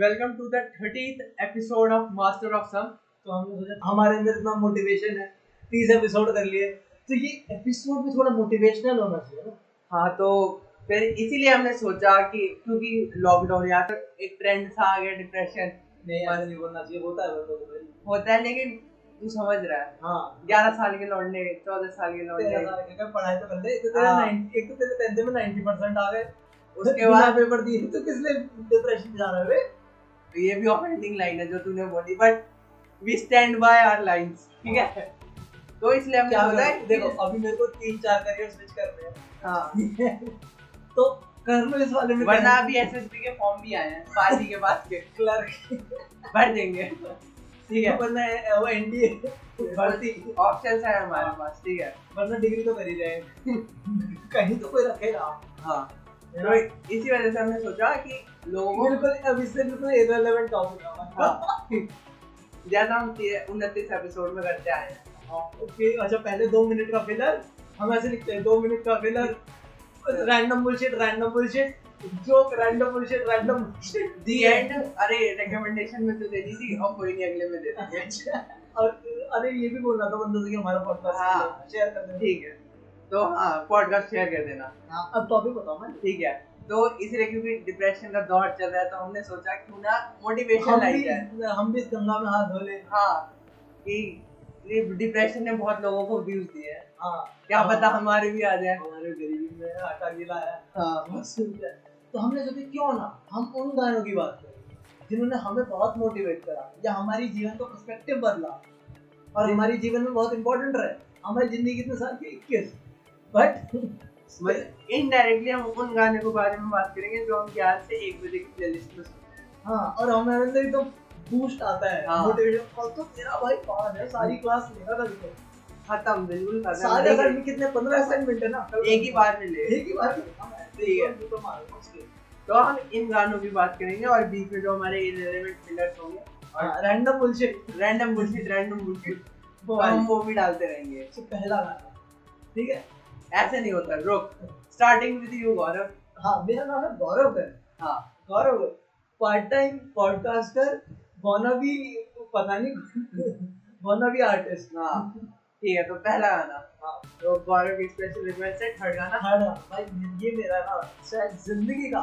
Welcome to the thirtieth episode of master of sum. तो हमने सोचा हमारे अंदर इतना मोटिवेशन है तीस एपिसोड कर लिए। तो ये एपिसोड भी थोड़ा मोटिवेशनल होना चाहिए ना। हाँ तो फिर इसीलिए हमने सोचा कि क्योंकि लॉकडाउन या तो एक ट्रेंड सा आ गया डिप्रेशन नहीं ऐसा नहीं बोलना चाहिए होता है को होता है लेकिन तू समझ रहा है। हाँ। ग्यारह साल के लौंडे चौदह साल के लौंडे का पढ़ाई तो कर ले एक तो तेरा हाँ। 90 एक तो तेरे टेंथ में 90% आ गए। उसके बाद पेपर दिए तो किस लिए डिप्रेशन जा रहा है बे ये भी ऑफेंडिंग लाइन है जो तूने बोली but we stand by our lines ठीक है? तो इसलिए हमने सोचा देखो अभी मेरे को तीन चार करियर स्विच करने हैं। हाँ। तो कर लो इस वाले में वरना अभी एसएसबी के फॉर्म भी आए हैं पार्टी के बाद के। क्लर्क भर देंगे। ठीक है। वरना वो एनडीए भर्ती। ऑप्शंस है हमारे पास ठीक है। वरना डिग्री तो कर ही रहे कहीं तो कोई रखेगा। हाँ। तो इसी वजह से हमने सोचा कि लोगों बिल्कुल अब इससे बिल्कुल इररिलेवेंट टॉपिक है। हाँ, जैसा हम उनतीस एपिसोड में करते आए हैं। ओके अच्छा पहले दो मिनट का फिलर हम ऐसे लिखते हैं दो मिनट का filler random bullshit random bullshit joke random bullshit random bullshit the end अरे रिकमेंडेशन में तो दे दी थी और कोई नहीं अगले में दे देंगे। और अरे ये भी बोलना था बंदों से कि हमारा हाँ। पॉडकास्ट शेयर कर देना। ठीक है। तो हाँ पॉडकास्ट शेयर कर देना। हाँ, अब टॉपिक बताओ मैं। ठीक है। तो इसलिए क्योंकि डिप्रेशन का दौर चल रहा है तो हमने सोचा क्यों ना मोटिवेशन लाई जाए। हम भी इस गंगा में हाथ धो ले। हाँ कि डिप्रेशन ने बहुत लोगों को व्यूज़ दिए हैं। हाँ। क्या पता हमारे भी आ जाए। हमारे गरीबी में आटा गिला है। हाँ। सुंदर तो हमने सोचा क्यों ना हम उन गानों की बात करें जिन्होंने हमें बहुत मोटिवेट करा या हमारी जीवन का पर्सपेक्टिव बदला और हमारी जीवन में बहुत इंपॉर्टेंट रहे। हमारी ज़िंदगी कितने साल की इक्कीस बट इनडायरेक्टली हम उन गाने के बारे में बात करेंगे जो हम आज से एक बजे की प्लेलिस्ट में सुनते हाँ। और हमारे अंदर एकदम बूस्ट आता है हाँ। मोटिवेशन और तो तेरा भाई पास है सारी क्लास लेगा कभी तो खत्म बिल्कुल खत्म। सारे लेकिन असाइनमेंट कितने पंद्रह असाइनमेंट है ना? एक ही बार में ले। एक ही बार में। हाँ, ठीक है। तो मारो तो हम इन गानों की बात करेंगे और बीच में जो हमारे इररिलेवेंट फिलर्स होंगे random bullshit random bullshit random bullshit वो हम वो भी डालते रहेंगे। तो पहला गाना। ठीक है? ऐसे नहीं होता। रुक स्टार्टिंग विद यू गौरव। हाँ मेरा नाम है गौरव है। हाँ Gaurav part time podcaster wannabe पता नहीं wannabe आर्टिस्ट हाँ ठीक है तो पहला गाना। हाँ। तो गौरव की स्पेशल रिक्वेस्ट है थर्ड गाना। थर्ड भाई ये मेरा ना शायद ज़िंदगी का।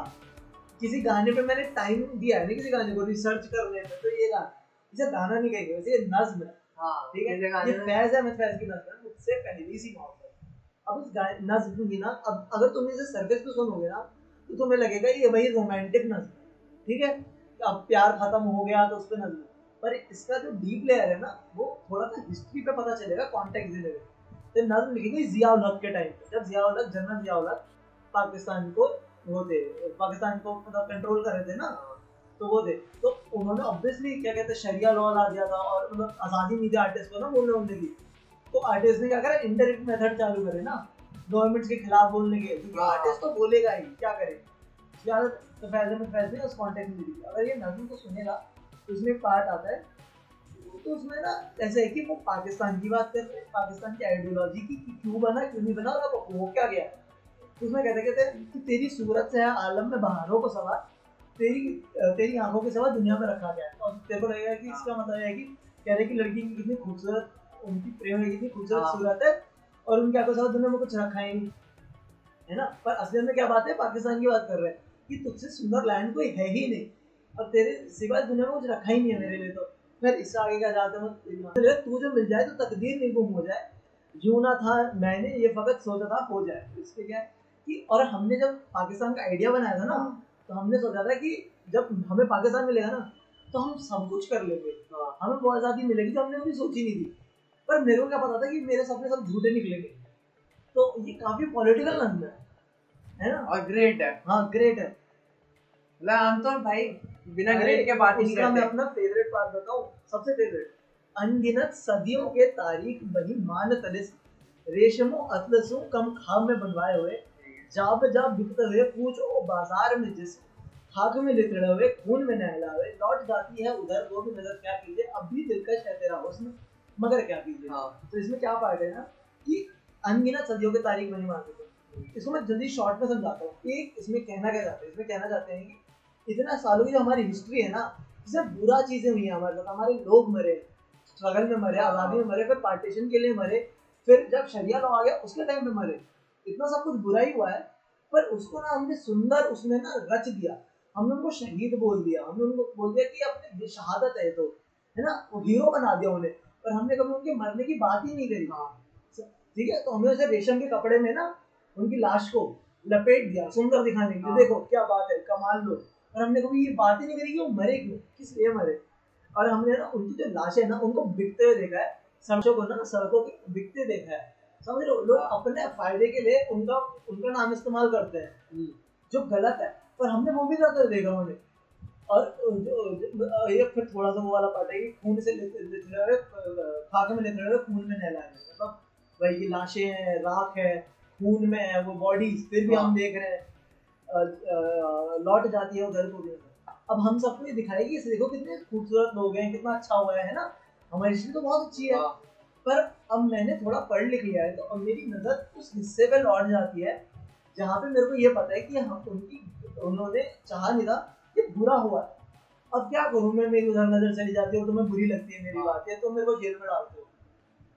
किसी गाने पे मैंने टाइम दिया है ना किसी गाने को रिसर्च करने में तो ये गाना। इसे गाना नहीं कहेंगे वैसे ये नज्म है। हाँ ठीक है? ये फैज है मैं फैज की नज्म है मुझसे पहली सी मौत है। अब इस नज्म की ना, अब अगर तुम इसे सरफेस पे सुनोगे ना तो तुम्हें लगेगा ये वही रोमांटिक नज्म ठीक है? अब प्यार खत्म हो गया तो उस पर नज्म पर इसका जो डीप लेयर है ना, वो थोड़ा सा हिस्ट्री पे पता चलेगा कॉन्टेक्स्ट देगा तो नज्म लिखी गई जिया उल हक के टाइम पे। जब जिया उल हक जनरल जिया उल हक पाकिस्तान को वो थे पाकिस्तान को मतलब कंट्रोल कर रहे थे ना तो वो थे तो उन्होंने ऑब्वियसली क्या कहते हैं शरिया लॉ ला दिया था और मतलब आज़ादी थी आर्टिस्ट को ना बोलने बोलने की तो आर्टिस्ट ने क्या करा इंटरनेट मेथड चालू करे ना गवर्नमेंट के खिलाफ बोलने के क्योंकि हाँ। आर्टिस्ट तो बोलेगा ही क्या करे? यार तो फैजल में फैजल उस कॉन्टेक्ट में अगर ये नज़म को सुनेगा तो उसमें पार्ट आता है तो उसमें ना ऐसे है कि वो पाकिस्तान की बात कर रहे हैं पाकिस्तान की आइडियोलॉजी की क्यों बना क्यों नहीं बना और हो क्या गया? तो उसमें कहते कहते हैं कि तेरी सूरत से है आलम में बहारों को सवार तेरी तेरी आँखों के सवार दुनिया में रखा गया है। और तेरे को लगेगा कि इसका मतलब है कि कह रहे कि लड़की की कितनी खूबसूरत उनकी प्रेम की कितनी खूबसूरत हाँ। सूरत है और उनके आँखों के सवार दुनिया में कुछ रखा ही नहीं। है ना? पर असलियत में क्या बात है? पाकिस्तान की बात कर रहे हैं कि तुझसे सुंदर लैंड कोई है ही नहीं। और तेरे सिवाय दुनिया में कुछ रखा ही नहीं है मेरे लिए तो। फिर इससे आगे क्या चाहते हैं? तू जो मिल जाए तो तकदीर नहीं गुम हो जाए। यूँ ना था मैंने ये फकत सोचा था हो जाए। इसके क्या है कि और हमने जब पाकिस्तान का आइडिया बनाया था ना तो हमने सोचा था कि जब हमें पाकिस्तान मिलेगा ना तो हम सब कुछ कर लेंगे। हमें बहुत आज़ादी मिलेगी जो हमने कभी सोची नहीं थी। पर मेरे को क्या पता था कि मेरे सपने सब झूठे निकलेंगे। तो ये काफ़ी पॉलिटिकल नंबर है है ना? और ग्रेट है। हाँ ग्रेट है। मतलब हम तो भाई बिना ग्रेट के बात ही उसका मैं अपना फेवरेट पार्ट बताऊँ? सबसे फेवरेट अनगिनत सदियों के तारीख बनी मान तलिस रेशमो अतलसों कम खाम में बनवाए हुए जाब जा बिकते हुए पूछो बाज़ार में जिस खाक में लिखड़े हुए खून में नहला हुए लौट जाती है उधर वो भी नज़र क्या कीजिए? अब भी दिलकश मगर क्या कीजिए? हाँ। तो इसमें क्या पार्ट है ना कि अनगिनत सदियों के तारीख बनी मान सकते इसको मैं जल्दी शॉर्ट में समझाता हूँ। एक इसमें कहना क्या चाहते हैं? इसमें कहना चाहते हैं कि इतना सालों की जो हमारी हिस्ट्री है ना इससे बुरा चीज़ें हुई हैं हमारे साथ। हमारे लोग मरे स्ट्रगल में मरे हाँ। आज़ादी में मरे फिर पार्टीशन के लिए मरे फिर जब शरिया लॉ आ गया उसके टाइम पे मरे। इतना सब कुछ बुरा ही हुआ है पर उसको ना हमने सुंदर उसमें ना रच दिया। हमने उनको शहीद बोल दिया। हमने उनको बोल दिया कि अपने शहादत है तो है ना? वो हीरो बना दिया उन्हें। पर हमने कभी उनके मरने की बात ही नहीं करी। हाँ। ठीक है तो हमने उसे रेशम के कपड़े में ना उनकी लाश को लपेट दिया सुंदर दिखाने के लिए। हाँ। देखो क्या बात है कमाल लो और हमने कभी ये बात ही नहीं करी कि वो मरे क्यों किस लिए मरे। और हमने ना उनकी जो लाशें ना उनको बिकते हुए देखा है। सड़कों को ना सड़कों पे बिकते देखा है। समझ रहे हो? लोग अपने फ़ायदे के लिए उनका उनका नाम इस्तेमाल करते हैं। हम्म। जो गलत है। पर हमने वो भी करते देखा उन्हें और जो, ये फिर थोड़ा सा वो वाला पार्ट है कि खून से हुए खाके में हुए खून में नहलाए मतलब वही की लाशें हैं राख है खून में है वो बॉडीज फिर भी हम हाँ। देख रहे हैं। लौट जाती है को भी अब हम सबको ये दिखाएगी इसे देखो कितने खूबसूरत लोग हैं कितना अच्छा हुआ है ना? हमारी हिस्ट्री तो बहुत अच्छी है। हाँ। पर अब मैंने थोड़ा पढ़ लिख लिया है तो अब मेरी नज़र उस हिस्से पे लौट जाती है जहाँ पे मेरे को ये पता है कि हम उनकी उन्होंने चाहा नहीं था कि बुरा हुआ। है अब क्या करूँ? मैं मेरी उधर नज़र चली जाती है और तुम्हें बुरी लगती है मेरी हाँ। बात है तो मेरे को जेल में डालते हो।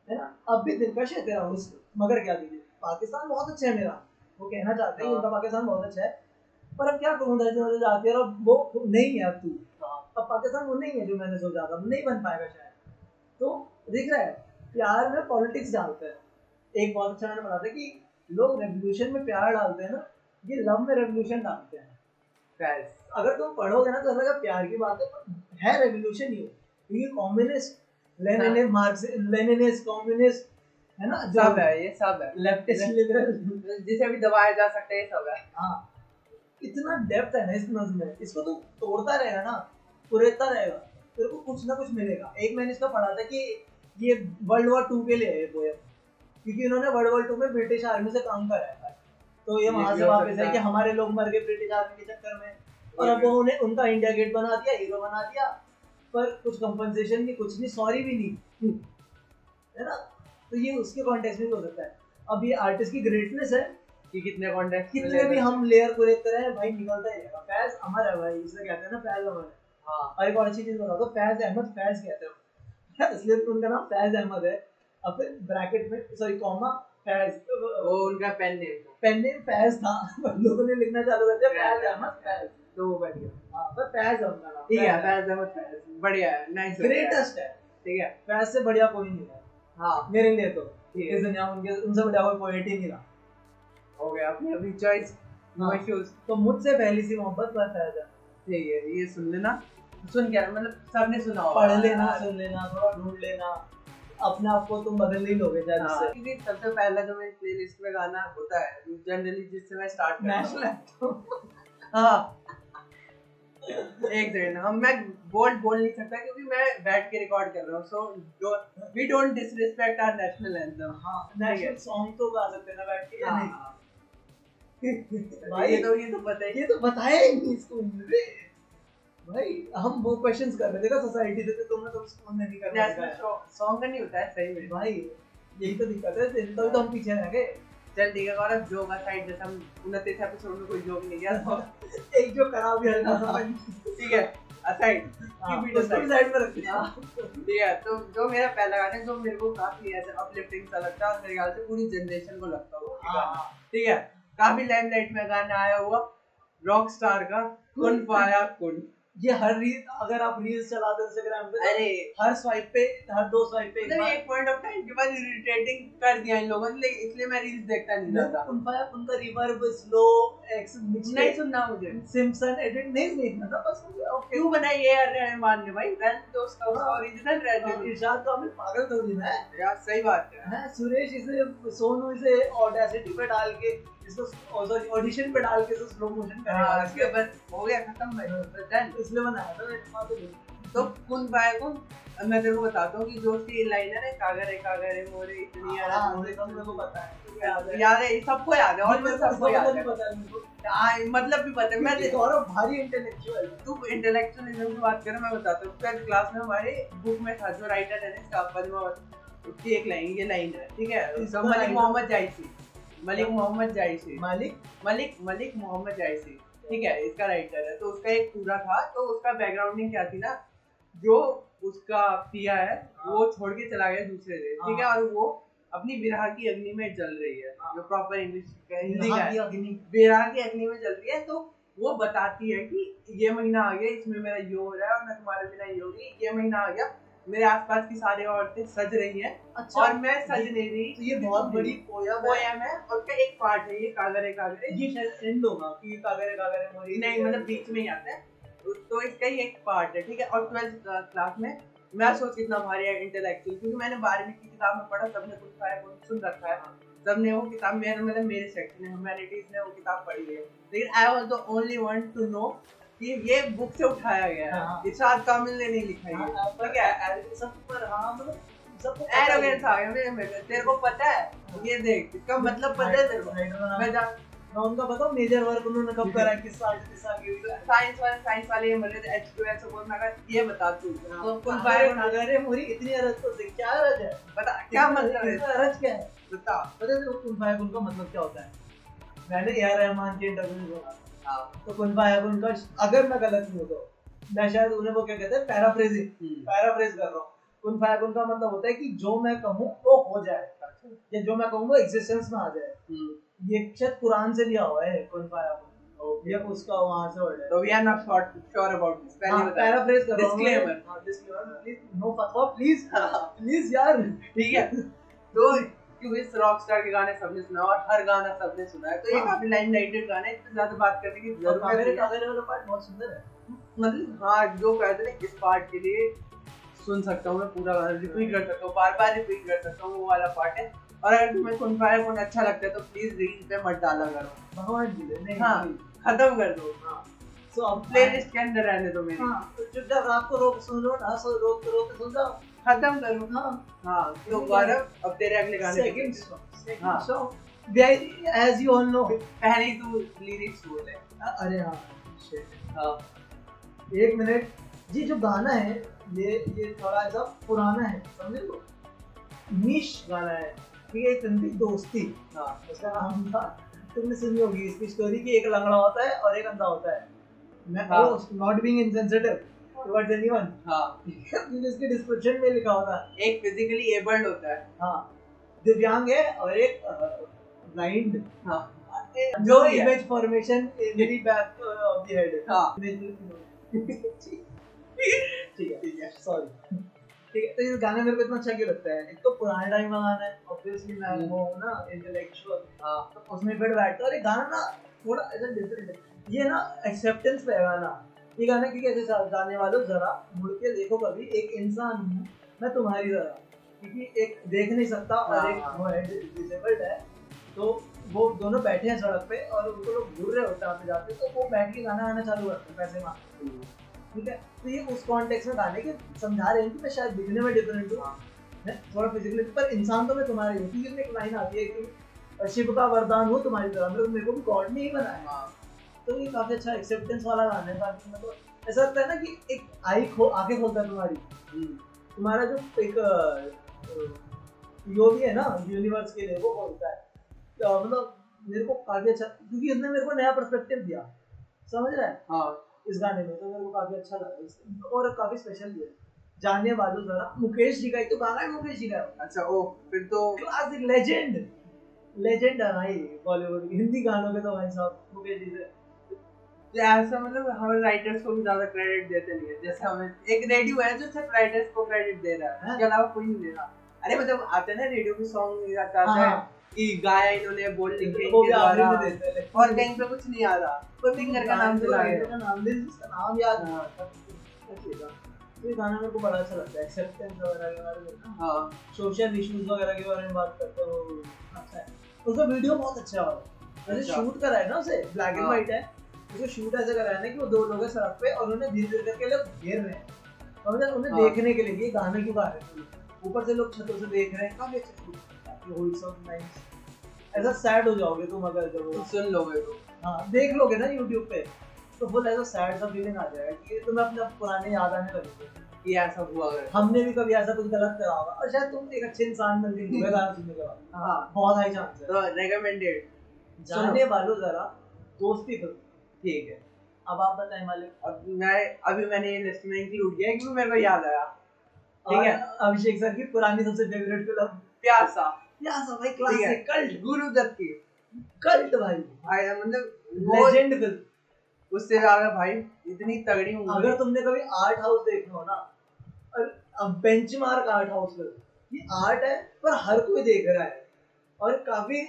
है ना? अब भी दिलकश है तेरा उस मगर क्या दीजिए पाकिस्तान बहुत अच्छा है मेरा। वो कहना चाहते हैं हाँ। उनका पाकिस्तान बहुत अच्छा है। पर अब क्या करूँ? नज़र नज़र जाती है और वो नहीं है अब तू। हाँ। अब पाकिस्तान वो नहीं है जो मैंने सोचा था। नहीं बन पाएगा शायद। तो दिख रहा है प्यार में पॉलिटिक्स डालते हैं। एक बहुत अच्छा मैंने था कि लोग रेवोल्यूशन में प्यार डालते हैं ना ये लव में रेवोल्यूशन डालते हैं। अगर तुम पढ़ोगे ना तो ऐसा लगा प्यार की बात है पर है रेवोल्यूशन ही क्योंकि communist Leninist Marx Leninist communist है ना? सब है ये सब है। लेफ्टिस्ट लिबरल जिसे भी दबाया जा सकता है ये सब है। हाँ। इतना डेप्थ है ना इस नज्म में। इसको तू तोड़ता रहेगा ना कुरेदता रहेगा। तेरे को कुछ ना कुछ मिलेगा। एक मैंने इसका पढ़ा था कि ये वर्ल्ड वॉर टू के लिए है पोएम क्योंकि इन्होंने वर्ल्ड वॉर टू में ब्रिटिश आर्मी से काम कराया था तो ये वहाँ से वापस है कि हमारे लोग मर गए ब्रिटिश आर्मी के चक्कर में। और अब भी। वो उन्हें उनका इंडिया गेट बना दिया हीरो बना दिया पर कुछ कंपनसेशन नहीं कुछ नहीं सॉरी भी नहीं। है ना? तो ये उसके कॉन्टेक्स्ट में भी हो सकता है। अब ये आर्टिस्ट की ग्रेटनेस है। कि कितने कॉन्टेक्ट कितने भी हम लेयर को देखते रहे भाई निकलता ही रहेगा। फैज अमर है भाई इसे कहते हैं ना फैज अमर है। और एक और अच्छी चीज़ बता दो फैज अहमद फैज कहते हो। इसलिए उनका नाम फैज अहमद है। अब ब्रैकेट में सॉरी कॉमा फैज। वो उनका पेन नेम था। पेन नेम फैज था। लोगों ने लिखना चालू कर दिया फैज अहमद फैज। तो वो बढ़िया। हाँ पर फैज उनका नाम ठीक है फैज अहमद फैज बढ़िया है नाइस ग्रेटेस्ट है। ठीक है। फैज से बढ़िया कोई नहीं है। हाँ। मेरे लिए तो। इस दुनिया में उनके उनसे बढ़िया कोई पोएट ही नहीं रहा। हो गया अपनी अपनी चॉइस नो। इश्यूज़ तो मुझसे पहली सी मोहब्बत पर फैज है। ठीक है ये सुन लेना। सुन क्या मतलब सबने सुना होगा। पढ़ लेना सुन लेना थोड़ा ढूंढ लेना। अपने आप को तुम बदल ही लोगे शायद हाँ, क्योंकि सबसे पहला जो मेरी प्लेलिस्ट में गाना होता है जनरली जिससे मैं स्टार्ट करता नेशनल हूँ हाँ। एक सेकंड हम मैं बोल्ड बोल नहीं सकता क्योंकि मैं बैठ के रिकॉर्ड कर रहा हूँ। So we don't disrespect our national anthem हाँ नेशनल सॉन्ग तो गा सकते हैं ना बैठ के या नहीं? भाई ये तो ये तो ही ये तो बताया ही नहीं इसको रे भाई हम वो क्वेश्चंस कर रहे थे सोसाइटी से तो तुमने तो स्कूल में नहीं करना। सॉन्ग का नहीं होता है सही में। भाई यही तो दिक्कत है तभी तो हम पीछे रह गए। चल ठीक है गौरव जोक असाइड जैसे हम उनतीस एपिसोड में कोई जोक नहीं किया तो एक जो करा भी हल्का ठीक है असाइड हाँ, उसको भी साइड में रख दिया ठीक है तो जो मेरा पहला गाना है जो मेरे को काफ़ी ऐसे अपलिफ्टिंग सा लगता है मेरे ख्याल से पूरी जनरेशन को लगता होगा। हाँ, ठीक है काफ़ी लाइमलाइट में गाना आया हुआ रॉक स्टार का कुन पाया कुन। ये हर रील अगर आप रील्स चलाते हो इंस्टाग्राम पे तो अरे। हर स्वाइप पे हर दो स्वाइप पे एक मतलब एक पॉइंट ऑफ़ टाइम के बाद इरिटेटिंग कर दिया इन लोगों ने इसलिए मैं रील्स देखता नहीं जाता उनका उनका रिवर्ब स्लो एक्स नहीं सुनना मुझे। सिम्पसन एडिट नहीं देखना था बस मुझे ओके क्यों बनाई ये यार रहमान ने भाई? रन तो उसका उसका हाँ। ओरिजिनल रहने इरशाद तो हमें पागल थोड़ी ना है। यार सही बात है। हैं, सुरेश इसे सोनू इसे ऑडेसिटी पे डाल के ऑडिशन पे डाल के इसको स्लो मोशन हाँ, करेगा इसके बस हो गया खत्म भाई बस done। इसलिए बनाया था मैंने बात तो तो कुन पाया कुन अब मैं तेरे को बताता हूँ कि जो उसकी लाइन है कागर है कागर है मोरे इतनी यार हाँ, मुझे सब मेरे को पता है। याद है। सबको याद है और मैं सबको याद है। पता है मेरे को। हाँ, मतलब भी पता है मैं गौरव भारी इंटेलेक्चुअल तू इंटेलेक्चुअलिज्म की बात कर मैं बताता हूँ। ट्वेल्थ क्लास में हमारे बुक में था जो राइटर है ना इसका पद्मावत उसकी एक लाइन ये लाइन है ठीक है? तो मलिक मोहम्मद जायसी। मलिक मोहम्मद जायसी। मालिक? मलिक मलिक मोहम्मद जायसी। ठीक है इसका राइटर है। तो उसका एक पूरा था। तो उसका बैकग्राउंडिंग क्या थी ना? जो उसका पिया है वो छोड़ के चला गया दूसरे देश। ठीक है हाँ। और वो अपनी विरह की अग्नि में जल रही है। हाँ। जो प्रॉपर इंग्लिश हिंदी का है। अग्नि। विरह की अग्नि में जल रही है। तो वो बताती है कि ये महीना आ गया इसमें मेरा ये हो रहा है और मैं तुम्हारे बिना ये होगी ये महीना आ गया। मेरे आसपास की सारी औरतें सज रही हैं अच्छा। और मैं सज नहीं रही। तो ये बहुत बड़ी पोयम है। पोयम है और उसका एक पार्ट है ये कागरे कागरे ये शायद एंड होगा कि ये कागरे कागरे मोरी नहीं मतलब बीच में ही आता है। तो इसका ही एक पार्ट है ठीक है? और ट्वेल्थ क्लास में मैं सोच कितना भारी है इंटेलेक्चुअल क्योंकि मैंने बारहवीं की किताब में पढ़ा सबने कुछ खाया कुछ सुन रखा है। सबने वो किताब मेरे मतलब मेरे सेक्शन में ह्यूमैनिटीज ने वो किताब पढ़ी है। लेकिन I was the only one to know कि ये बुक से उठाया गया है। हाँ। इरशाद कामिल ने नहीं लिखा है हाँ, ठीक है? सब पर हाँ मतलब। एरोगेंस आ गया मेरे तेरे को पता है? ये देख इसका मतलब पता है तेरे को। मैं उनका बताऊँ? मेजर वर्क उन्होंने कब करा है? किस साल किस साल की साइंस वाले साइंस वाले ये मरे एच टू एच सपोज़ मैं ये बता तू। तो कुल मोरी इतनी अरज तो देख क्या अरज है? बता क्या मतलब है? अरज क्या है? बता। पता है तेरे को कुन फाया कुन मतलब क्या होता है? मैंने आर रहमान के इंटरव्यू में तो कुन फाया कुन का अगर मैं गलत नहीं हूँ तो मैं शायद उन्हें वो क्या कहते हैं पैराफ्रेजिंग पैराफ्रेज कर रहा हूँ। कुन फाया कुन का मतलब होता है कि जो मैं कहूँ वो हो जाए। या जो मैं कहूँ वो एग्जिस्टेंस में आ जाए। ये शायद कुरान से लिया हुआ है कुन फाया ये उसका वहाँ से वर्ड है तो we are not sure about this पहले बता पैराफ्रेज कर रहा हूँ. हाँ, disclaimer, please, no फतवा प्लीज़ हाँ, प्लीज़ यार। ठीक है। तो इस रॉकस्टार के गाने सबने सुना और हर गाना सबने सुना है। तो ये हाँ। काफ़ी लाइन लाइटेड गाने हैं, इस ज़्यादा बात करने की ज़रूरत नहीं है वाला पार्ट बहुत सुंदर है। मतलब हाँ जो कहते हैं इस पार्ट के लिए सुन सकता हूँ मैं पूरा गाना रिपीट कर सकता हूँ बार बार रिपीट कर सकता हूँ वो वाला पार्ट है। और अगर तुम्हें सुन पाए कौन अच्छा लगता है तो प्लीज़ रील पे मत डाला करो। भगवान जी ने नहीं हाँ। खत्म कर दो। हाँ सो अब प्लेलिस्ट के अंदर रहने दो मेरी। हाँ तो चुपचाप रात को रोक सुन लो ना सो रोक रोक सुन जाओ। खत्म करो। हाँ। हाँ तो गौरव अब तेरे अगले गाने सेकंड सॉन्ग हाँ। Song as you all know पहले ही तू लिरिक्स बोल है। अरे हाँ हाँ। एक मिनट। ये जो गाना है ये ये थोड़ा ऐसा पुराना है समझे निश गाना है। ठीक है दोस्ती। हाँ। उसका नाम था तुमने सुनी होगी इसकी स्टोरी की एक लंगड़ा होता है और एक अंधा होता है। मैं हाँ। Not being insensitive towards anyone हाँ। इसके डिस्क्रिप्शन में लिखा होता। है एक फिजिकली एबल्ड होता है। हाँ। दिव्यांग है और एक ब्लाइंड हाँ। जो। Image formation in the back of the head हाँ। ठीक है। ठीक है। सॉरी ठीक है। तो ये गाना मेरे को इतना अच्छा क्यों लगता है? एक तो पुराने टाइम का गाना है ऑब्वियसली मैं हम्म। वो हूँ ना इंटेलेक्चुअल हाँ। तो उसमें फिर बैठता है और ये गाना ना थोड़ा ऐसा डिफरेंट है। ये ना एक्सेप्टेंस पे गाना। ये गाना क्योंकि ऐसे सा- गाने वालों जरा मुड़ के देखो कभी एक इंसान हूँ मैं तुम्हारी तरह क्योंकि एक देख नहीं सकता और हाँ, एक हाँ। वो है डिसेबल्ड है तो वो दोनों बैठे हैं सड़क पे और उनको लोग घूर रहे होते हैं आते जाते तो वो बैठ के गाना गाना चालू करते हैं पैसे मांग ठीक है? तो ये उस कॉन्टेक्स्ट में गाने के समझा रहे हैं कि मैं शायद दिखने में डिफरेंट हूँ। मैं थोड़ा फिजिकली पर इंसान तो मैं तुम्हारी हूँ। इसमें एक लाइन आती है कि शिव का वरदान हो तुम्हारी तरह मतलब मेरे को भी गॉड ने ही बनाया हाँ। तो ये काफ़ी अच्छा एक्सेप्टेंस वाला गाना है बाकी मतलब ऐसा लगता है ना कि एक आई खो आँखें खोलता है तुम्हारी। हम्म, तुम्हारा जो एक यो भी है ना यूनिवर्स के लिए वो बोलता है। तो मतलब मेरे को काफ़ी अच्छा क्योंकि इसने मेरे को नया पर्सपेक्टिव दिया। समझ रहा है? हाँ। इस गाने में तो मेरे को काफ़ी अच्छा लगा और काफ़ी स्पेशल भी है। जानने वालों जरा मुकेश जी का तो गाना है मुकेश जी का। अच्छा ओ फिर तो क्लासिक लेजेंड लेजेंड है भाई बॉलीवुड हिंदी गानों के तो भाई साहब मुकेश जी से। ऐसा मतलब हम राइटर्स को भी ज़्यादा क्रेडिट देते नहीं है। जैसे हमें एक रेडियो है जो सिर्फ़ राइटर्स को क्रेडिट दे रहा है हाँ। उसके अलावा कोई नहीं दे रहा। अरे मतलब आते हैं ना रेडियो के सॉन्ग आता है हाँ। कि गाया इन्होंने बोल लिखे हैं लेकिन- और कहीं पे कुछ नहीं आ रहा। तो सिंगर का नाम चला गया नाम याद नहीं हाँ। आता तो गाना मेरे को बड़ा अच्छा लगता है। एक्सेप्टेंस वगैरह के बारे में हाँ। सोशल इश्यूज़ वगैरह के बारे में बात करते हो अच्छा है। उसका वीडियो बहुत अच्छा है। वैसे अच्छा। शूट करा है ना उसे? Black and. व्हाइट है। उसे शूट ऐसे करा है ना कि वो दो लोग हैं सड़क पे और उन्हें धीरे धीरे करके लोग घेर रहे हैं। और उन्हें उन्हें हाँ। देखने के लिए ये गाना क्यों गा रहे हैं। ऊपर से लोग छतों से देख रहे हैं काफ़ी अच्छा ऐसा सैड हो जाओगे तुम अगर जब सुन लोगे तो हाँ देख लोगे ना यूट्यूब पे तो फुल ऐसा सैड सा फीलिंग आ जाएगा कि तुम्हें अपने पुराने याद आने लगेंगे। कि ऐसा हुआ अगर। हमने भी कभी ऐसा कुछ गलत करा होगा। और शायद तुम एक अच्छे इंसान बन गए बुरे गाना सुनने के बाद। हाँ। बहुत हाई चांस है। तो रेकमेंडेड जानने वालों जरा दोस्ती फ़िल्म ठीक है। अब आप बताएँ मालिक। अब मैं अभी मैंने ये लिस्ट में इंक्लूड किया क्योंकि मेरे को याद आया। ठीक है? अभिषेक सर की पुरानी सबसे फेवरेट फ़िल्म प्यासा। क्या सब भाई क्लासिक कल्ट गुरुदत्त की। कल्ट भाई। आया मतलब लेजेंड फ़िल्म उससे ज़्यादा भाई इतनी तगड़ी मूवी अगर तुमने कभी आर्ट हाउस देखना हो ना और बेंचमार्क आर्ट हाउस ये आर्ट है पर हर कोई देख रहा है। और काफ़ी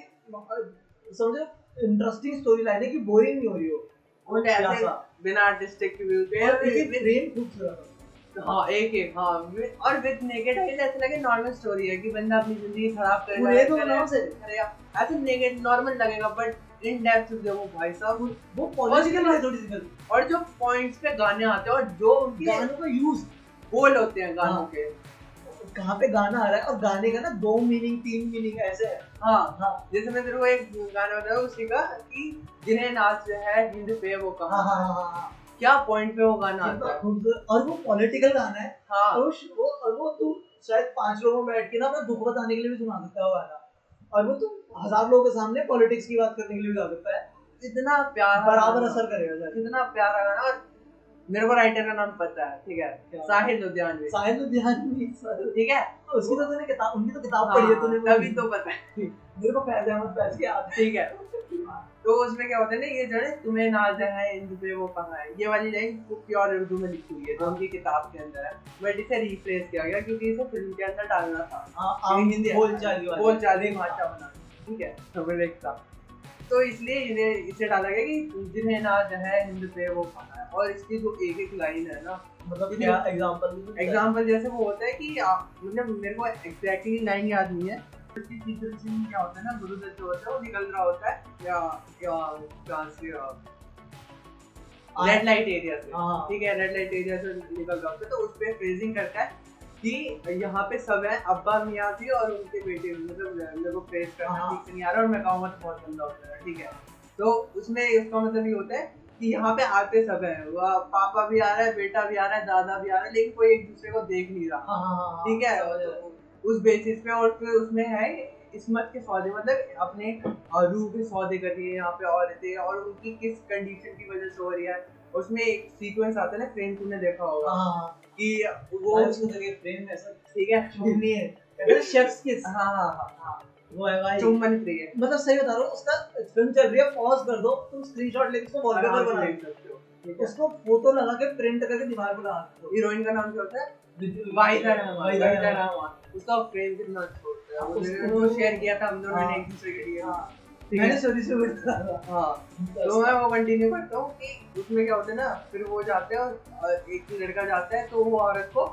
समझो इंटरेस्टिंग स्टोरी लाइन है कि बोरिंग नहीं हो रही हो। वो ऐसे बिना आर्टिस्टिक व्यू के और हाँ एक एक हाँ और विद है ऐसा लगे नॉर्मल स्टोरी है कि बंदा अपनी ज़िंदगी खराब नाम से करेगा। ऐसे नॉर्मल लगेगा बट इन डेप्थ देखो भाई साहब वो पॉलिटिकल है थोड़ी सी और जो पॉइंट्स पे गाने आते हैं और जो उनके गानों का यूज़ बोल होते हैं गानों हाँ। के कहाँ पे गाना आ रहा है? और गाने का ना दो मीनिंग तीन मीनिंग ऐसे है। हाँ हाँ। जैसे मैं तेरे को एक गाना बताया उसी का कि जिन्हें नाच है हिंद पे वो हाँ कहा हाँ। हाँ हाँ। क्या पॉइंट पे वो गाना आता है? और वो पॉलिटिकल गाना है। हाँ। और वो और वो तू शायद पाँच लोगों में बैठ के ना अपना दुख बताने के लिए भी सुना सकता है वो गाना। और वो तू हज़ार लोगों के सामने पॉलिटिक्स की बात करने के लिए भी गा सकता है। इतना प्यारा बराबर असर करेगा कितना प्यारा गाना। और मेरे को राइटर का नाम पता है ठीक है? क्या? साहिल लुधियानवी साहिल सर। ठीक है? उसकी तो तूने किताब उनकी तो किताब पढ़ी है हाँ, तूने। तभी तो पता है। मेरे को फैज अहमद फैज की याद ठीक है। तो उसमें क्या होता है ना ये जो है तुम्हें नाज है इन पे वो कहा है। ये वाली लाइन प्योर उर्दू में लिखी हुई है जो उनकी किताब के अंदर है। बट इसे रिप्लेस किया गया क्योंकि इसे फ़िल्म के अंदर डालना था। हाँ बोलचाली वाली। बोल चाली भाषा बना ठीक है? समझ था। तो इसलिए इन्हें इसे डाला गया कि जिन्हें नाज है हिंद पे वो खाना है। और इसकी जो एक एक लाइन है ना मतलब क्या? एग्जांपल एग्ज़ाम्पल जैसे वो होता है कि आप मतलब मेरे को एग्जैक्टली लाइन याद नहीं है। उसकी टीचर से क्या होता है ना गुरुदत्त जो होता है वो निकल रहा होता है या या कहाँ से रेड लाइट एरिया से। हाँ। ठीक है रेड लाइट एरिया से निकल रहा होता है तो उस पर फ्रेजिंग करता है। कि यहाँ पे सब है अब्बा मियाँ भी और उनके बेटे भी मतलब मेरे को फ्रेज करना हाँ। ठीक से नहीं आ रहा और मैं कहूँगा तो बहुत गंदा होता है ठीक है? तो उसमें इसका मतलब ये होता है कि यहाँ पे आते सब है वो पापा भी आ रहा है बेटा भी आ रहा है दादा भी आ रहा है लेकिन कोई एक दूसरे को देख नहीं रहा हाँ हाँ ठीक है? तो उस बेसिस पे और फिर उसमें है इसमत के सौदे मतलब अपने रूह के सौदे कर रही है यहाँ पे औरतें और उनकी किस कंडीशन की वजह से हो रही है उसमें एक सीक्वेंस आता है ना फ्रेम तुमने देखा होगा। कि वो उसको देखे फ्रेम ऐसा। ठीक है नहीं है। कहते शेफ्स किस हाँ हाँ हाँ हाँ। वो है भाई। चुम्बन मतलब सही बता रहा हूँ उसका फ़िल्म चल रही है पॉज कर दो तुम स्क्रीनशॉट लेके उसको वॉलपेपर बना सकते हो उसको फ़ोटो लगा के प्रिंट करके दीवार पर लगा दो। हीरोइन का नाम क्या होता है? रहमान। रहमान उसका फ्रेम कितना अच्छा होता है। उसको- शेयर किया था हम दोनों ने हाँ। एक दूसरे के लिए। हाँ, मैंने स्टोरी से हाँ तो मैं वो कंटिन्यू करता हूँ कि उसमें क्या होता है ना फिर वो जाते हैं और एक लड़का जाता है तो वो औरत को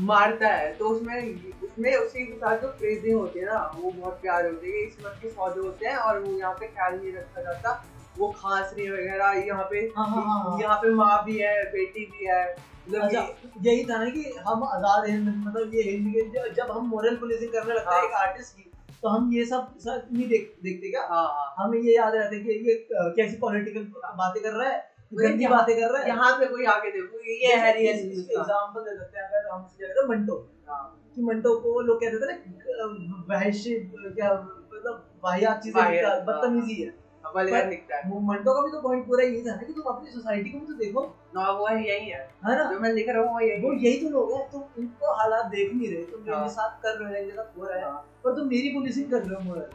मारता है। तो उसमें उसमें उसी के साथ जो फ्रेजिंग होती है ना वो बहुत प्यारे होते हैं इस वक्त के सौदे होते हैं और वो यहाँ पे ख्याल नहीं रखा जाता। वो खांस रही वगैरह यहाँ पे हाँ, हाँ, हाँ। यहाँ पे माँ भी है बेटी भी है मतलब अच्छा यही था ना कि हम आज़ाद हिंद मतलब ये हिंद के जब- हम मॉरल पुलिसिंग करने लगते हैं हाँ। एक आर्टिस्ट की तो हम ये सब सब नहीं देख देखते क्या? आ, हाँ हमें ये याद रहता है कि ये कैसी पॉलिटिकल बातें कर रहा है गंदी बातें कर रहा है। यहाँ पे कोई आके देखो ये है एग्जांपल दे सकते हैं अगर हम जगह मंटो हाँ। कि मंटो को लोग कहते थे ना वहशी क्या मतलब वाहियात चीज़ें बदतमीजी है, हाँ। दिखता है। का भी तो पॉइंट पूरा यही था ना कि तुम अपनी सोसाइटी को भी तो देखो। ना वो है यही है। है ना? जो मैं लिख रहा हूँ वो यही वो यही तो लोग हैं तुम उनको हालात देख नहीं रहे तुम हाँ। मेरे साथ कर रहे हो मेरे साथ हो रहा है हाँ। पर तुम मेरी पुलिसिंग कर रहे हो मोरल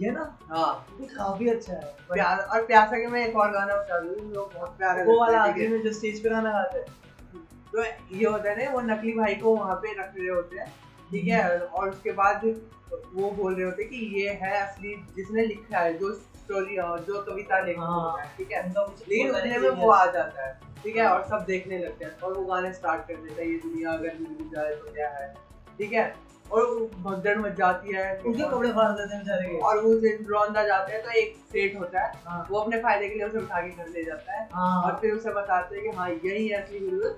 ये ना हाँ। ये काफ़ी अच्छा है। प्यार और प्यासा के मैं एक और गाना बता दूँ जो बहुत प्यारा वो वाला है, आखिरी है? में जो स्टेज पे गाना गाते हैं। तो ये होता है ना वो नकली भाई को वहाँ पे रख रहे होते हैं ठीक है? और उसके बाद वो बोल रहे होते हैं कि ये है असली जिसने लिखा है जो स्टोरी जो कविता लिखा हाँ। है ठीक है? लेकिन उतने में वो आ जाता है ठीक है? और सब देखने लगते हैं और वो गाने स्टार्ट कर देता है ये दुनिया अगर मिल जाए तो क्या है? ठीक है? और वो भगदड़ मच जाती है। उनके कपड़े फाड़ देते हैं बेचारे के। और वो रौंदा जाते हैं तो एक सेठ होता है हाँ। वो अपने फ़ायदे के लिए उसे उठा के घर ले जाता है और हाँ फिर उसे बताते हैं कि हाँ यही है असली गुरु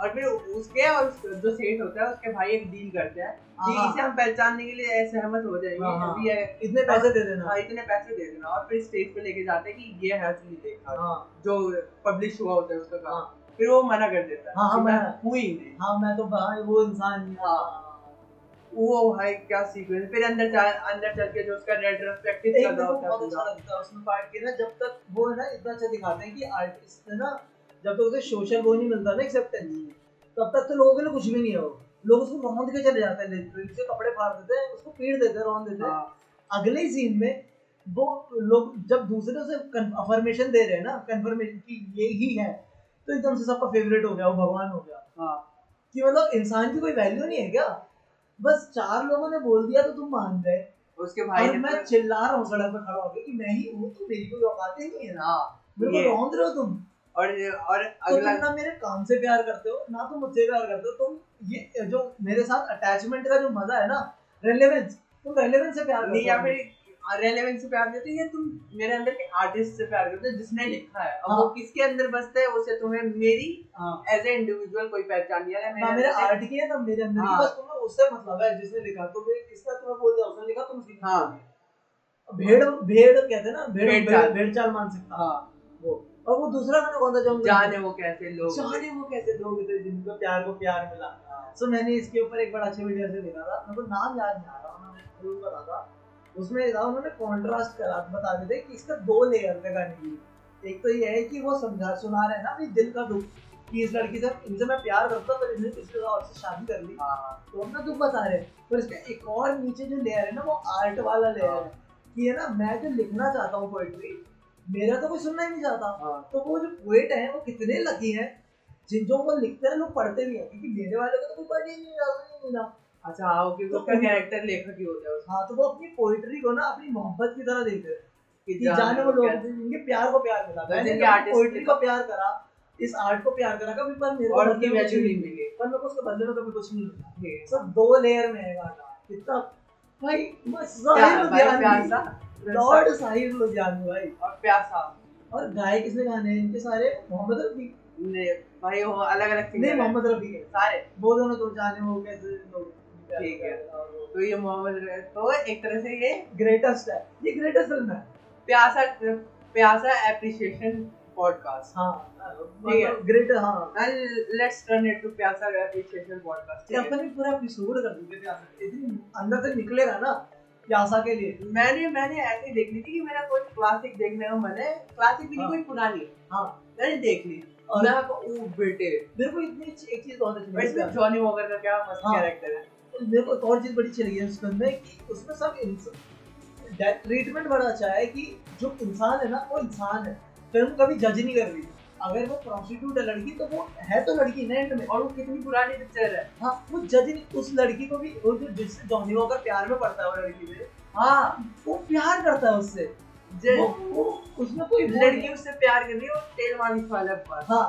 और फिर उसके और जो सेठ होता है उसके भाई एक डील करते हैं। कि हाँ। इसे हम पहचानने के लिए सहमत हो जाएँगे हाँ, हाँ। इतने पैसे दे देना। हाँ इतने पैसे दे देना। और फिर स्टेज पे लेके जाते हैं कि ये है असली देखा। हाँ। जो पब्लिश हुआ होता है उसका काम। हाँ। फिर वो मना कर देता है। हाँ, हाँ, मैं हूँ ही नहीं। हाँ मैं तो भाई वो इंसान ही हाँ। वो भाई क्या सीक्वेंस फिर अंदर जा अंदर चल के जो उसका रेट्रोस्पेक्टिव एक चल रहा होता है बहुत अच्छा लगता है उसमें पार्ट के ना जब तक वो ना इतना अच्छा दिखाते हैं कि आर्टिस्ट है ना जब तक उसे सोशल वो नहीं मिलता ना एक्सेप्टेंस तब तक तो लोगों के लिए कुछ भी नहीं है वो। लोग उसको रौंद के चले जाते हैं से कपड़े फाड़ देते हैं उसको पीट देते हैं रौंद देते हैं। हाँ। अगले सीन में वो लोग जब दूसरे से अफर्मेशन दे रहे हैं ना कंफर्मेशन कि ये ही है तो एकदम से सबका फेवरेट हो गया वो भगवान हो गया। हाँ। कि मतलब इंसान की कोई वैल्यू नहीं है क्या? बस चार लोगों ने बोल दिया तो तुम मान गए। उसके भाई और मैं तो- चिल्ला रहा हूँ सड़क पे खड़ा होकर कि मैं ही हूँ तो मेरी कोई औकात ही नहीं है। ना हाँ मेरे को रौंद रहे हो तुम। और और तो अगला तुम ना मेरे काम से प्यार करते हो ना तुम मुझसे प्यार करते हो तुम ये जो मेरे साथ अटैचमेंट का जो मज़ा है ना रेलेवेंस तुम रेलेवेंस से प्यार नहीं या फिर रेलेवेंस से प्यार करते या तुम मेरे अंदर के आर्टिस्ट से प्यार करते हो जिसने लिखा है अब हाँ। वो किसके अंदर बसता है उसे तुम्हें मेरी एज ए इंडिविजुअल कोई पहचान नहीं है ना मेरे आर्ट की है ना मेरे अंदर की हाँ। बस तुम्हें उससे मतलब है जिसने लिखा तो मैं इसका तुम्हें बोल दिया उसने लिखा तुम हाँ। भेड़ भेड़ कहते हैं ना भेड़ भेड़ चाल। मान सकता हाँ वो और वो दूसरा गाना कौन था जो हम जाने वो कैसे लोग जाने वो कैसे लोग थे जिनको प्यार को प्यार मिला। सो मैंने इसके ऊपर एक बड़ा अच्छे वीडियो से देखा था। मेरे को नाम याद नहीं आ रहा उन्होंने ज़रूर बता था उसमें था उन्होंने कॉन्ट्रास्ट करा बता रहे थे कि इसका दो लेयर थे गाने की एक तो ये है कि वो समझा सुना रहे हैं ना अपनी दिल का दुख कि इस लड़की से इनसे मैं प्यार करता पर इसने किसी और से शादी कर ली। हाँ। तो अपना दुख बता रहे हैं। पर इसका एक और नीचे जो लेयर है ना वो आर्ट वाला लेयर है। कि है ना मैं जो लिखना चाहता हूँ पोएट्री मेरा तो कोई सुनना ही नहीं चाहता। हाँ। तो वो जो पोएट है वो कितने लकी हैं जिन जो वो लिखते हैं लोग पढ़ते भी हैं क्योंकि मेरे वाले को तो कोई पढ़ ही नहीं ही नहीं रहा अच्छा हाँ क्योंकि तो उसका कैरेक्टर लेखक ही होता है हाँ तो वो अपनी पोइट्री को ना अपनी मोहब्बत की तरह देखते हैं कि जाने वो लोग जिनके प्यार को प्यार मिला तो मैंने पोइट्री को प्यार करा इस आर्ट को प्यार करा कभी पर मेरे और उसकी वैल्यू नहीं मिली। मिली पर मेरे को उसके बदले में कभी कुछ नहीं मिला। सब दो लेयर में है गाना। कितना भाई बस प्यार साहिर भाई लुधियानवी प्यासा लॉर्ड साहिर लुधियानवी भाई। और प्यासा और गाय किसने गाने हैं? इनके सारे? मोहम्मद रफी। ने भाई वो अलग अलग नहीं मोहम्मद रफी के सारे। वो दोनों तो जाने वो कैसे लोग ठीक है। तो ये मोहम्मद रफी- तो एक तरह से ये ग्रेटेस्ट है। ये ग्रेटेस्ट फ़िल्म है। प्यासा प्यासा एप्रिसिएशन पॉडकास्ट हाँ। ठीक है। ग्रेट हाँ। Let's turn it to Pyaasa appreciation podcast ये अपन पूरा एपिसोड कर दिया प्यासा इतनी अंदर से निकलेगा ना प्यासा के लिए। मैंने मैंने ऐसे देख ली थी कि मेरा कोई क्लासिक देखने का मन है। क्लासिक भी नहीं हाँ। कोई पुरानी। हाँ। मैंने देख ली। और मैं कहा, ओ बेटे। मेरे को इतनी एक चीज़ बहुत अच्छी लगी। इसमें जॉनी वॉकर का क्या मस्त हाँ। कैरेक्टर है। मेरे को एक और चीज़ बड़ी अच्छी लगी है उस फ़िल्म में कि उसमें सब ट्रीटमेंट बड़ा अच्छा है कि जो इंसान है ना वो इंसान है। फ़िल्म कभी जज नहीं कर रही। अगर वो प्रोस्टिट्यूट है लड़की तो वो है तो लड़की ना एंड में और वो कितनी पुरानी पिक्चर है। हाँ वो जज नहीं उस लड़की को भी वो जो जिससे जॉनी वॉकर प्यार में पड़ता है वो लड़की से हाँ वो प्यार करता है उससे। वो, वो उसमें कोई लड़की उससे प्यार कर रही है और तेल मालिश वाला पास हाँ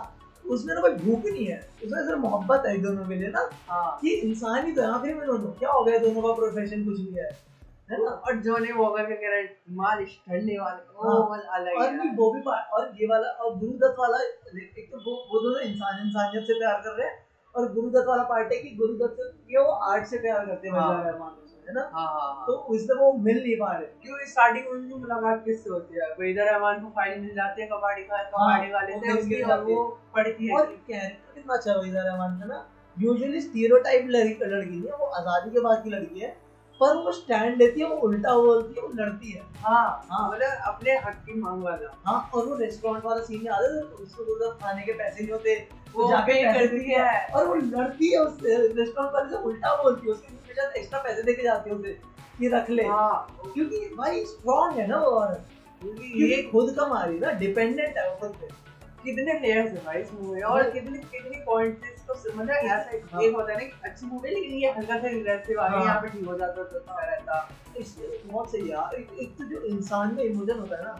उसमें ना कोई भूख नहीं है। उसमें सिर्फ़ मोहब्बत है दोनों के लिए ना हाँ। कि इंसान ही तो है फिर में दोनों क्या हो गया दोनों का प्रोफेशन कुछ भी है। है ना? और जॉनी वॉकर का ठंडे वाले हाँ। वाला अलग और है नहीं वो भी और ये वाला और गुरुदत्त वाला एक तो वो वो दोनों इंसान इंसानियत से प्यार कर रहे हैं और गुरुदत्त वाला पार्ट है कि गुरुदत्त ये वो आर्ट से प्यार करते हैं हाँ। रहमान है ना? हाँ हाँ हाँ। तो उससे वो मिल नहीं पा रहे। क्यों स्टार्टिंग में उनकी मुलाकात किससे होती है? वहीदा रहमान को फ़ाइल मिल जाती है कबाड़ी का कबाड़ी वाले से उसकी है। वो पढ़ती है। और कैरेक्टर कितना अच्छा है वहीदा रहमान का ना? यूजुअली स्टीरियोटाइप लड़की लड़की नहीं है वो आज़ादी के बाद की लड़की है। पर वो स्टैंड लेती है वो उल्टा बोलती है वो लड़ती है। हाँ हाँ। मतलब अपने हक की मांग वाला। हाँ और वो रेस्टोरेंट वाला सीन याद है? उसको गुरुदत्त खाने के पैसे नहीं होते वो जाके करती है। और वो लड़ती है उस रेस्टोरेंट वाले से उल्टा बोलती है उसके पीछे एक्स्ट्रा पैसे देके जाती है उसे कि रख ले। हाँ। क्योंकि भाई स्ट्रांग है ना वो और। ये ये खुद का मारी ना डिपेंडेंट है वो खुद पे। कितने लेयर्स है भाई इस मूवी और हाँ। कितने कितनी पॉइंट्स इसको मतलब हाँ। होता है ना अच्छी मूवी लेकिन ये हल्का सा रिग्रेसिव आ गया हाँ। यहाँ पे ठीक हो जाता तो अच्छा रहता इसलिए बहुत सही यार। एक, एक तो जो इंसान में इमोशन होता है ना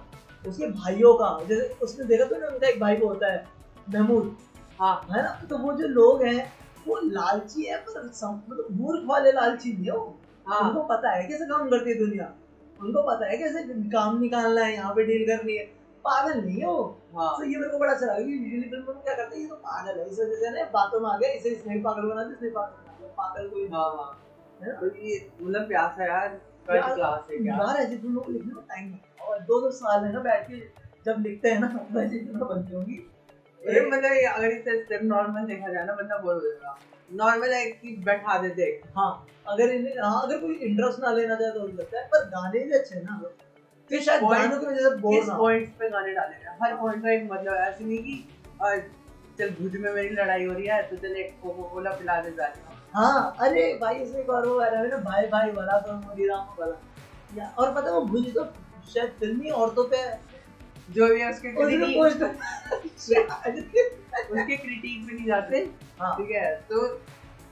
उसके भाइयों का जैसे उसने देखा तो ना उनका एक भाई को होता है महमूद। हाँ। है ना? तो वो जो लोग हैं वो लालची है पर मतलब मूर्ख वाले लालची नहीं है वो। हाँ। उनको पता है कैसे काम करती है दुनिया। उनको पता है कैसे काम निकालना है यहाँ पे डील करनी है। पागल नहीं है? वो हाँ। तो ये मेरे को बड़ा अच्छा लगा यूजुअली फ़िल्म में क्या करते हैं ये तो पागल है इस वजह से ना बातों में आ गया इसे इसने पागल बना दिया इसने पागल बना दिया पागल कोई नहीं। हाँ हाँ। है ना? तो ये मतलब प्यासा यार फ़र्स्ट क्लास है क्या? यार ऐसी फ़िल्मों को लिखने में टाइम लगता है। और दो दो साल है ना बैठ के जब लिखते हैं ना ऐसी फ़िल्में बनती होंगी अरे मतलब अगर इसे सिर्फ़ नॉर्मल देखा जाए ना बंदा हो जाएगा। नॉर्मल है कि बैठा देते हाँ अगर इन्हें हाँ अगर कोई इंटरेस्ट ना लेना चाहे तो हो सकता है पर गाने भी अच्छे हैं ना। फिर शायद गानों की वजह से बोर पॉइंट पे गाने डाले हैं हर पॉइंट का एक मतलब है ऐसे नहीं कि चल भुज में मेरी लड़ाई हो रही है तो चल एक कोको कोला पिला दे जा हाँ। अरे भाई इसमें एक और वो आ रहा है ना भाई भाई वाला तो मोदी राम वाला। या और पता है वो भुज तो शायद फिल्मी औरतों पे जो भी उसके क्रिटिक उसके क्रिटिक पे नहीं जाते। हाँ। ठीक है तो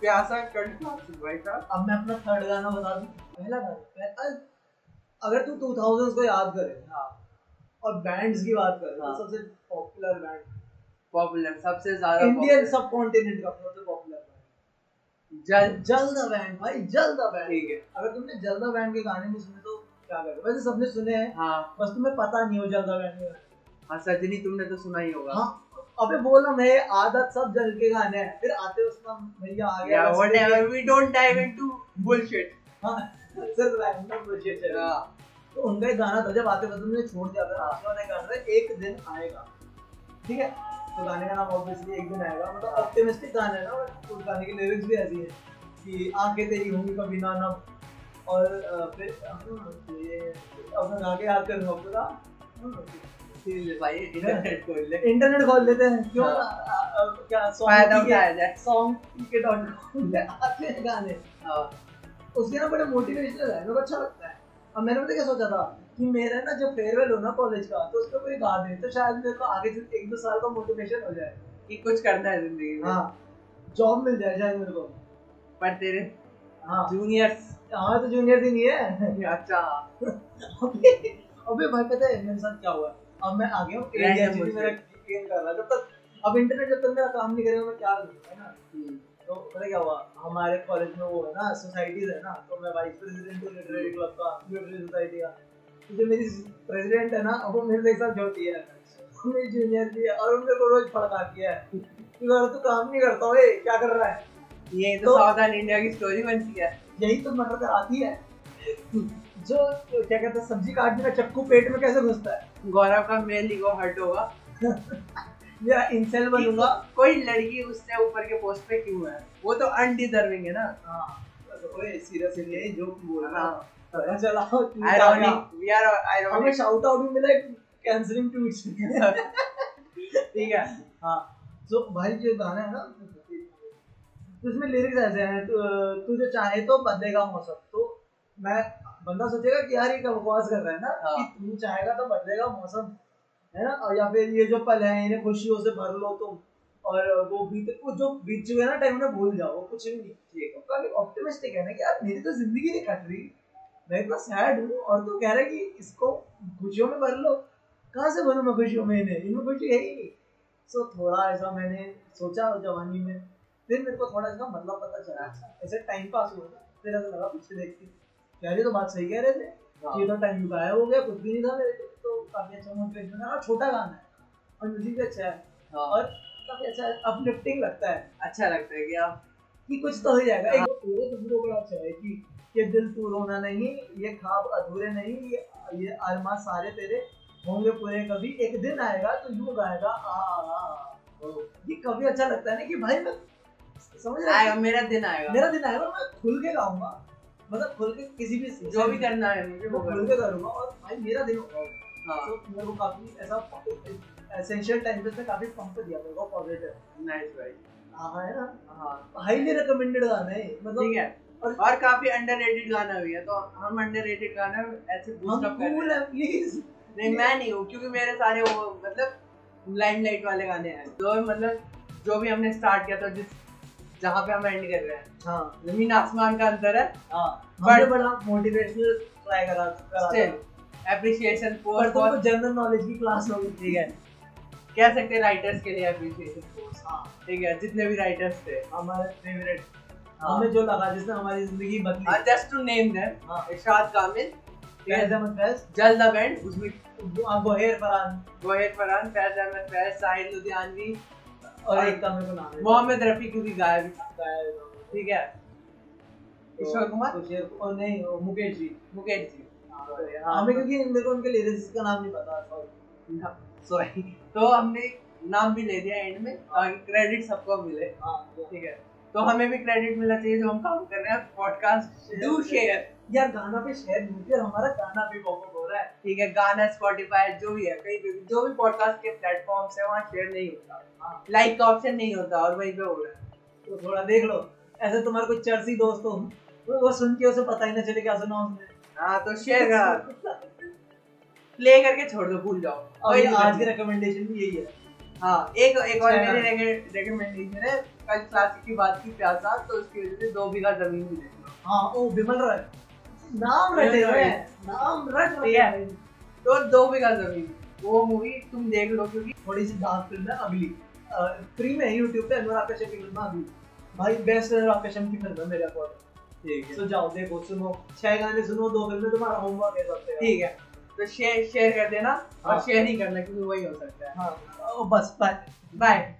प्यासा साहब अब मैं अपना थर्ड गाना बता दूँ। पहला गाना अगर तू 2000s को याद करे हाँ। और बैंड्स की बात करे हाँ। तो सबसे पॉपुलर बैंड पॉपुलर सबसे ज़्यादा इंडियन सब कॉन्टिनेंट का सबसे पॉपुलर बैंड जल। जल्द बैंड भाई जल्द बैंड ठीक है। अगर तुमने जल्द बैंड के गाने नहीं सुने तो क्या करोगे वैसे सबने सुने हैं हाँ। बस तुम्हें पता नहीं हो जल्द बैंड के हाँ सजनी तुमने तो सुना ही होगा। हाँ अबे बोला मैं आदत सब जल के गाने हैं। फिर आते भैया आ गया. लेके- We don't dive into bullshit. हाँ रैंडम bullshit है। हाँ, तो उनका एक गाना था जब आते बस तुमने छोड़ दिया था बाद एक गाना था एक दिन आएगा। ठीक है? तो गाने का नाम ऑब्वियसली एक दिन आएगा मतलब ऑप्टिमिस्टिक गाना है ना और उस गाने की लिरिक्स भी ऐसी है कि आँखें तेरी होंगी कभी ना नम। और फिर ये अब गा के याद है भाई इंटरनेट खोल इंटरनेट खोल लेते हैं। क्यों? हाँ। क्या सॉन्ग सॉन्ग के डॉट कॉम आते हैं गाने। हाँ, उसके ना बड़े मोटिवेशनल है मेरे को अच्छा लगता है। अब मैंने पता क्या सोचा था? कि मेरा ना जब फेयरवेल हो ना कॉलेज का तो उसको कोई गा दे तो शायद मेरे को आगे से एक दो साल का मोटिवेशन हो जाए। कि कुछ करना है ज़िंदगी में। हाँ जॉब मिल जाए शायद मेरे को। पर तेरे हाँ। जूनियर्स हमारा तो जूनियर ही नहीं है। अच्छा। अबे अबे भाई पता है मेरे साथ क्या हुआ? अब मैं आ गया हूँ। मेरा गेम कर रहा जब तक अब इंटरनेट जब तक मेरा काम नहीं करेगा मैं क्या करूँगा है ना? हम्म, तो पता क्या हुआ? हमारे कॉलेज में वो है ना सोसाइटीज है ना तो मैं वाइस प्रेसिडेंट हूँ लिटरेरी क्लब का लिटरेरी सोसाइटी का। तो जो मेरी प्रेसिडेंट है ना वो मेरे से साथ छोटी है। मेरी जूनियर भी है और उनके को रोज फड़काती है। कि तू काम नहीं करता हो क्या कर रहा है? ये तो तो- साउदर्न इंडिया की स्टोरी बनती है। यही तो मटर कराती है। जो क्या कहते हैं सब्ज़ी काटने का चक्कू पेट में कैसे घुसता है? गौरव का मेल ईगो हर्ट होगा। मेरा इंसेल बनूँगा। कोई लड़की उससे ऊपर के पोस्ट पे क्यों है? वो तो अनडिजर्विंग है ना। हाँ। ओए सीरियसली यही जो बोल रहा हाँ। पता चला तू आ गया। आयरॉनिक वी आर हमें शाउट आउट भी मिला कैंसलिंग ट्वीट्स ठीक है। हाँ। तो भाई जो गाना है ना तो उसमें लिरिक्स ऐसे हैं तू तू जो चाहे तो बदलेगा मौसम। तो मैं बंदा सोचेगा कि यार ये क्या बकवास कर रहा है ना? हाँ। कि तू चाहेगा तो बदलेगा मौसम। है ना? और या फिर ये जो पल है इन्हें खुशियों से भर लो तुम। और वो बीते वो जो बीत चुके ना टाइम में भूल जाओ कुछ भी नहीं ठीक है काफ़ी ऑप्टिमिस्टिक है ना कि यार मेरी तो ज़िंदगी नहीं कट रही। मैं इतना सैड हूँ और तू कह रहा है कि इसको खुशियों में भर लो। कहाँ से भरूँ मैं खुशियों में इन्हें? इनमें खुशी है ही नहीं। सो थोड़ा ऐसा मैंने सोचा जवानी में। फिर मेरे को थोड़ा इसका मतलब पता चला। ऐसे टाइम पास हुआ ना फिर ऐसा लगा पीछे देख के यार ये तो बात सही कह रहे थे। ये तो टाइम गायब हो गया कुछ भी नहीं था मेरे को तो काफ़ी अच्छा मोटिवेशन है और छोटा गाना है। और म्यूज़िक भी अच्छा है। हाँ, और काफ़ी अच्छा अपलिफ्टिंग लगता है। अच्छा लगता है कि आप कि कुछ तो हो जाएगा। एक पूरे तुमको बड़ा अच्छा है कि ये दिल तू रोना नहीं ये ख्वाब अधूरे नहीं ये ये अरमा सारे तेरे होंगे पूरे। कभी एक दिन आएगा तो यूँ गाएगा आ आ, आ ये कभी अच्छा लगता है ना कि भाई मैं समझ रहा है? मेरा दिन आएगा। मेरा दिन आएगा मैं खुल के गाऊँगा। मतलब खुल के किसी भी जो भी करना है मुझे वो खुल के करूँगा और भाई मेरा दिन होगा। हाँ तो मेरे को काफ़ी ऐसा एसेंशियल टाइम पे काफ़ी पंप दिया मेरे को पॉजिटिव नाइस भाई। हाँ है ना? हाँ। हाईली रिकमेंडेड गाना है मतलब ठीक है। और- और काफ़ी अंडररेटेड गाना भी है तो हम अंडररेटेड गाना ऐसे बूस्ट अप कर रहे हैं प्लीज़ नहीं मैं नहीं हूँ क्योंकि मेरे सारे वो मतलब लाइमलाइट वाले गाने हैं। तो मतलब जो भी हमने स्टार्ट किया था जिस जहाँ पे हम एंड कर रहे हैं। हाँ। ज़मीन आसमान का अंतर है। हाँ। बड़ा मोटिवेशनल ट्राई करा एप्रिसिएशन पर फॉर तुमको जनरल नॉलेज की क्लास हो गई ठीक है? कह सकते हैं राइटर्स के लिए एप्रिसिएशन कोर्स हाँ। ठीक है जितने भी राइटर्स थे। हमारे फेवरेट हाँ। हमें जो लगा जिसने हमारी ज़िंदगी बदली। जस्ट टू नेम देम हाँ। इरशाद कामिल फैज अहमद फैज जल्द बैंड उसमें गोहेर फरहान गोहेर फरहान फैज अहमद फैज साहिल लुधियानवी और और एक का मेरे को नाम मोहम्मद रफी क्योंकि गायब। गायब। ठीक है। ईश्वर कुमार? तो और नहीं मुकेश जी। मुकेश जी। हमें क्योंकि मेरे को उनके लिरिक्स का नाम नहीं पता सॉरी तो हमने नाम भी ले दिया एंड में ताकि क्रेडिट सबको मिले। हाँ ठीक है? तो हमें भी क्रेडिट मिलना चाहिए जो हम काम कर रहे हैं। पॉडकास्ट डू शेयर यार गाना पे शेयर किया हमारा गाना भी पॉपअप हो रहा है। ठीक है गाना स्पॉटिफाई जो भी है कहीं भी जो भी पॉडकास्ट के प्लेटफॉर्म्स है वहाँ शेयर नहीं होता। लाइक का ऑप्शन नहीं होता और वहीं पे हो रहा है। तो थोड़ा देख लो। ऐसे तुम्हारे कोई चर्सी दोस्त हो वो वो सुन के उसे पता ही ना चले क्या सुना उसने हाँ तो शेयर करा। प्ले करके छोड़ दो भूल जाओ। और ये आज की रिकमेंडेशन भी यही है। हाँ एक एक और चैनल। मेरी रिकमेंडेशन है। कल क्लासिक की बात की प्यासा तो उसकी वजह से दो बीघा ज़मीन भी लो। हाँ ओ विमल राय नाम रटे हुए नाम रट ठीक है। तो दो बीघा ज़मीन। वो मूवी तुम देख लो क्योंकि थोड़ी सी डार्क फ़िल्म है अगली। फ्री में यूट्यूब पे अनुराग कश्यप की फ़िल्म अगली। भाई बेस्ट अनुराग कश्यप की फ़िल्म है मेरे अकॉर्डिंग ठीक तो जाओ देखो सुनो। छह गाने सुनो दो फ़िल्में तुम्हारा होमवर्क है सबसे ठीक है। तो शेयर शेयर कर देना। और हाँ। शेयर ही करना क्योंकि वही हो सकता है। हाँ। ओ, बस बाय बाय